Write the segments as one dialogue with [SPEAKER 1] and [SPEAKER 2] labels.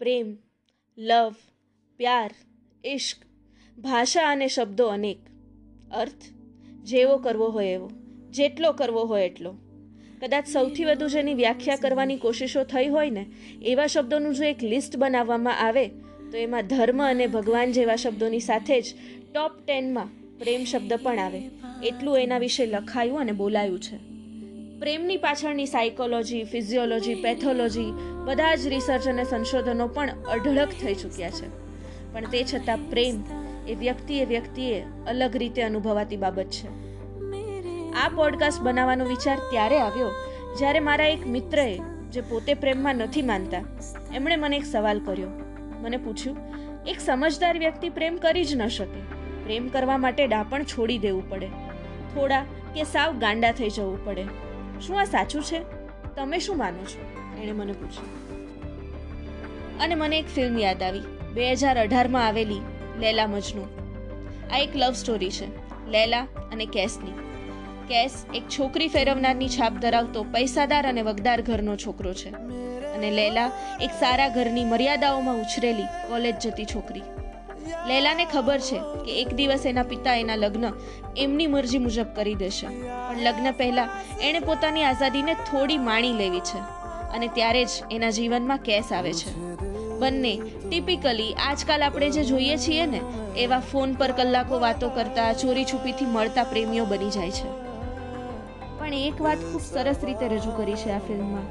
[SPEAKER 1] પ્રેમ, લવ, પ્યાર ઇશ્ક ભાષા અને શબ્દો અનેક. અર્થ, જેવો કરવો હોય એવો, જેટલો કરવો હોય એટલો. કદાચ સૌથી વધુ જેની વ્યાખ્યા કરવાની કોશિશો થઈ હોય ને, એવા શબ્દોનું જો એક લિસ્ટ બનાવવામાં આવે, તો એમાં ધર્મ અને ભગવાન જેવા શબ્દોની સાથે જ ટોપ ટેનમાં પ્રેમ શબ્દ પણ આવે. એટલું એના વિશે લખાયું અને બોલાયું છે. પ્રેમની પાછળની સાયકોલોજી ફિઝિયોલોજી પેથોલોજી બધા જ રિસર્ચ અને સંશોધનો પણ અઢળક થઈ ચૂક્યા છે. પણ તે છતાં પ્રેમ એ વ્યક્તિએ વ્યક્તિએ અલગ રીતે અનુભવાતી બાબત છે. આ પોડકાસ્ટ બનાવવાનો વિચાર ત્યારે આવ્યો જ્યારે મારા એક મિત્રએ, જે પોતે પ્રેમમાં નથી માનતા, એમણે મને એક સવાલ કર્યો. મને પૂછ્યું, એક સમજદાર વ્યક્તિ પ્રેમ કરી જ ન શકે. પ્રેમ કરવા માટે ડાપણ છોડી દેવું પડે. થોડા કે સાવ ગાંડા થઈ જવું પડે. શું આ સાચું છે? તમે શું માનો છો? એણે મને પૂછ્યું. અને મને એક ફિલ્મ યાદ આવી. બે હજાર અઢારમાં આવેલી લેલા મજનુ. આ એક લવ સ્ટોરી છે. લેલા અને કેસની. કેસ એક છોકરી ફેરવનારની છાપ ધરાવતો પૈસાદાર અને વગદાર ઘરનો છોકરો છે. અને લેલા એક સારા ઘરની મર્યાદાઓમાં ઉછરેલી કોલેજ જતી છોકરી. લેલાને ખબર છે કે એક દિવસ એના પિતા એના લગ્ન એમની મરજી મુજબ કરી દેશે. પણ લગ્ન પહેલા એણે પોતાની આઝાદીને થોડી માણી લેવી છે અને ત્યારે જ એના જીવનમાં કેસ આવે છે. બંને ટિપિકલી આજકાલ આપણે જે જોઈએ છીએ ને, એવા ફોન પર કલાકો વાતો કરતા, ચોરી છુપીથી મળતા પ્રેમીઓ બની જાય છે. પણ એક વાત ખૂબ સરસ રીતે રજૂ કરી છે આ ફિલ્મમાં.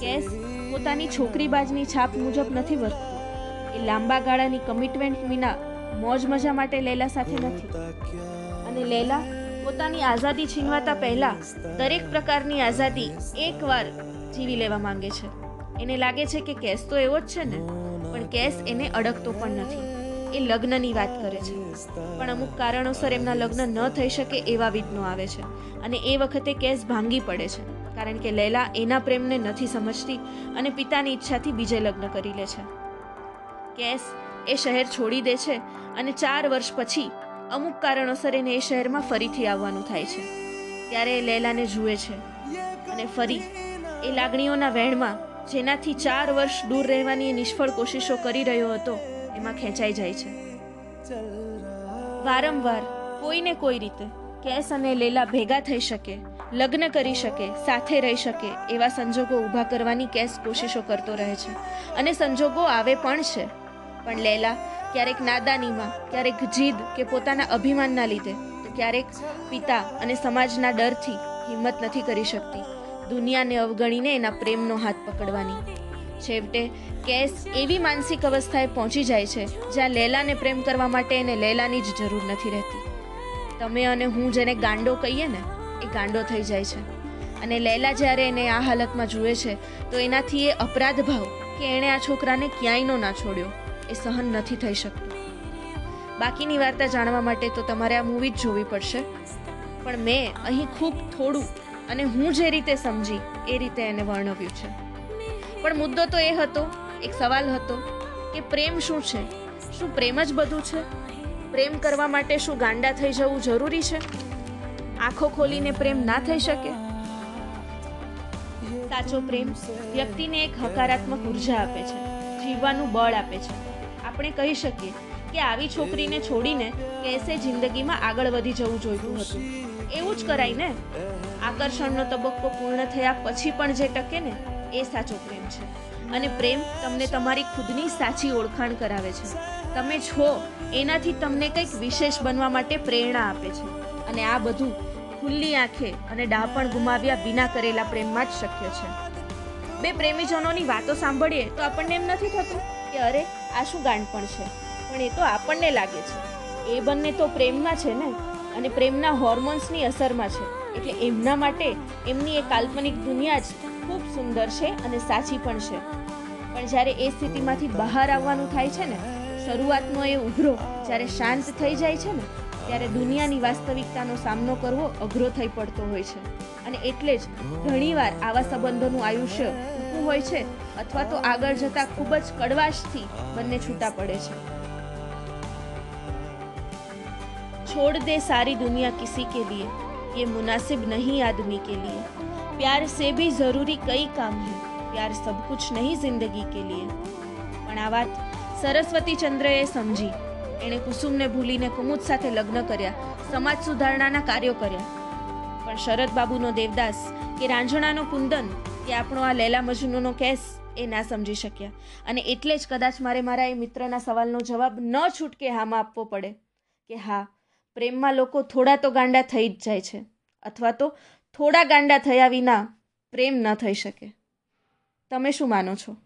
[SPEAKER 1] કેસ પોતાની છોકરીબાજની છાપ મુજબ નથી વર્તતો. એ લાંબા ગાળાની કમિટમેન્ટ વિના મોજ મજા માટે લેલા સાથે નથી. અને લેલા પોતાની આઝાદી છીનવાતા પહેલા દરેક પ્રકારની આઝાદી એકવાર જીવી લેવા માંગે છે. એને લાગે છે કે કેસ તો એવો જ છે ને, પણ કેસ એને અડકતો પણ નથી. એ લગ્નની વાત કરે છે. પણ અમુક કારણોસર એમના લગ્ન ન થઈ શકે એવા વિઘ્નો આવે છે. અને એ વખતે કેસ ભાંગી પડે છે, કારણ કે લેલા એના પ્રેમને નથી સમજતી અને પિતાની ઈચ્છાથી બીજે લગ્ન કરી લે છે. કેસ એ શહેર છોડી દે છે અને ચાર વર્ષ પછી અમુક કારણોસર એને એ શહેરમાં ફરીથી આવવાનું થાય છે. ત્યારે એ લેલાને જુએ છે અને ફરી એ લાગણીઓના વહેણમાં જેનાથી ચાર વર્ષ દૂર રહેવાની નિષ્ફળ કોશિશો કરી રહ્યો હતો, એમાં ખેંચાઈ જાય છે. વારંવાર કોઈને કોઈ રીતે કેસ અને લેલા ભેગા થઈ શકે, લગ્ન કરી શકે, સાથે રહી શકે એવા સંજોગો ઊભા કરવાની કેસ કોશિશો કરતો રહે છે. અને સંજોગો આવે પણ છે. પણ લેલા, ક્યારેક નાદાનીમાં, ક્યારેક જીદ કે પોતાના અભિમાનના લીધે, તો ક્યારેક પિતા અને સમાજના ડરથી હિંમત નથી કરી શકતી. દુનિયાને અવગણીને એના પ્રેમનો હાથ પકડવાની. છેવટે, કેસ એવી માનસિક અવસ્થાએ પહોંચી જાય છે, જ્યાં લેલાને પ્રેમ કરવા માટે એને લેલાની જ જરૂર નથી રહેતી. તમે અને હું જેને ગાંડો કહીએ ને, એ ગાંડો થઈ જાય છે. અને લેલા જ્યારે એને આ હાલતમાં જુએ છે, તો એનાથી એ અપરાધ ભાવ કે એણે આ છોકરાને ક્યાંયનો ના છોડ્યો. એ સહન નથી થઈ શકતું. બાકીની વાર્તા જાણવા માટે તો તમારે આ મૂવી જ જોવી પડશે. પણ મેં અહીં ખૂબ થોડું અને હું જે રીતે સમજી એ રીતે એને વર્ણવ્યું છે. પણ મુદ્દો તો એ હતો, એક સવાલ હતો, કે પ્રેમ શું છે? શું પ્રેમ જ બધું છે? પ્રેમ કરવા માટે શું ગાંડા થઈ જવું જરૂરી છે? આંખો ખોલીને પ્રેમ ના થઈ શકે? સાચો પ્રેમ વ્યક્તિને એક હકારાત્મક ઊર્જા આપે છે, જીવવાનું બળ આપે છે. આપણે કહી શકીએ કે આવી છોકરીને છોડીને કેસે જિંદગીમાં આગળ વધી જવું જોઈતું હતું. એવું જ કરાય ને આકર્ષણનો તબક્કો પૂર્ણ થયા પછી પણ જે ટકે ને, એ સાચો પ્રેમ છે. અને પ્રેમ તમને તમારી ખુદની સાચી ઓળખાણ કરાવે છે. તમે છો, એનાથી તમને કંઈક વિશેષ બનવા માટે પ્રેરણા આપે છે. અને આ બધું ખુલ્લી આંખે અને ડાપણ ગુમાવ્યા વિના કરેલા પ્રેમમાં જ શક્ય છે. બે પ્રેમીજનોની વાતો સાંભળીએ તો આપણને એમ નથી થતું કે અરે, આ શું ગાંડપણ છે? પણ એ તો આપણને લાગે છે. એ બંને તો પ્રેમમાં છે ને? અને પ્રેમના હોર્મોન્સની અસરમાં છે. એટલે એમના માટે એમની એ કાલ્પનિક દુનિયા જ ખૂબ સુંદર છે અને સાચી પણ છે. પણ જ્યારે એ સ્થિતિમાંથી બહાર આવવાનું થાય છે ને, શરૂઆતનો એ ઉઘરો જ્યારે શાંત થઈ જાય છે ને, ત્યારે દુનિયાની વાસ્તવિકતાનો સામનો કરવો અઘરો થઈ પડતો હોય છે. અને એટલે જ ઘણીવાર આવા સંબંધોનું આયુષ્ય ટૂંકું હોય છે અથવા તો આગળ જતા ખૂબ જ કડવાશથી બંને છૂટા પડે છે छोड़ दे सारी दुनिया किसी के लिए ये मुनासिब नहीं आदमी के लिए प्यार से भी जरूरी कई काम है प्यार सब कुछ नहीं जिंदगी के लिए પણ આ વાત સરસ્વતી ચંદ્રએ સમજી એણે કુસુમને ભૂલીને કુમુદ સાથે લગ્ન કર્યા સમાજ સુધારણાના કાર્યો કર્યા પણ શરદ બાબુનો દેવદાસ કે રાંઝણાનો કુંદન કે આપણો આ લેલા મજનુનો કેસ એ ના સમજી શક્યા. અને એટલે જ કદાચ મારે મારા એ મિત્રના સવાલનો જવાબ ન છૂટકે હામાં આપવો પડે કે હા, પ્રેમમાં લોકો થોડા તો ગાંડા થઈ જ જાય છે. અથવા તો થોડા ગાંડા થયા વિના પ્રેમ ન થઈ શકે. તમે શું માનો છો?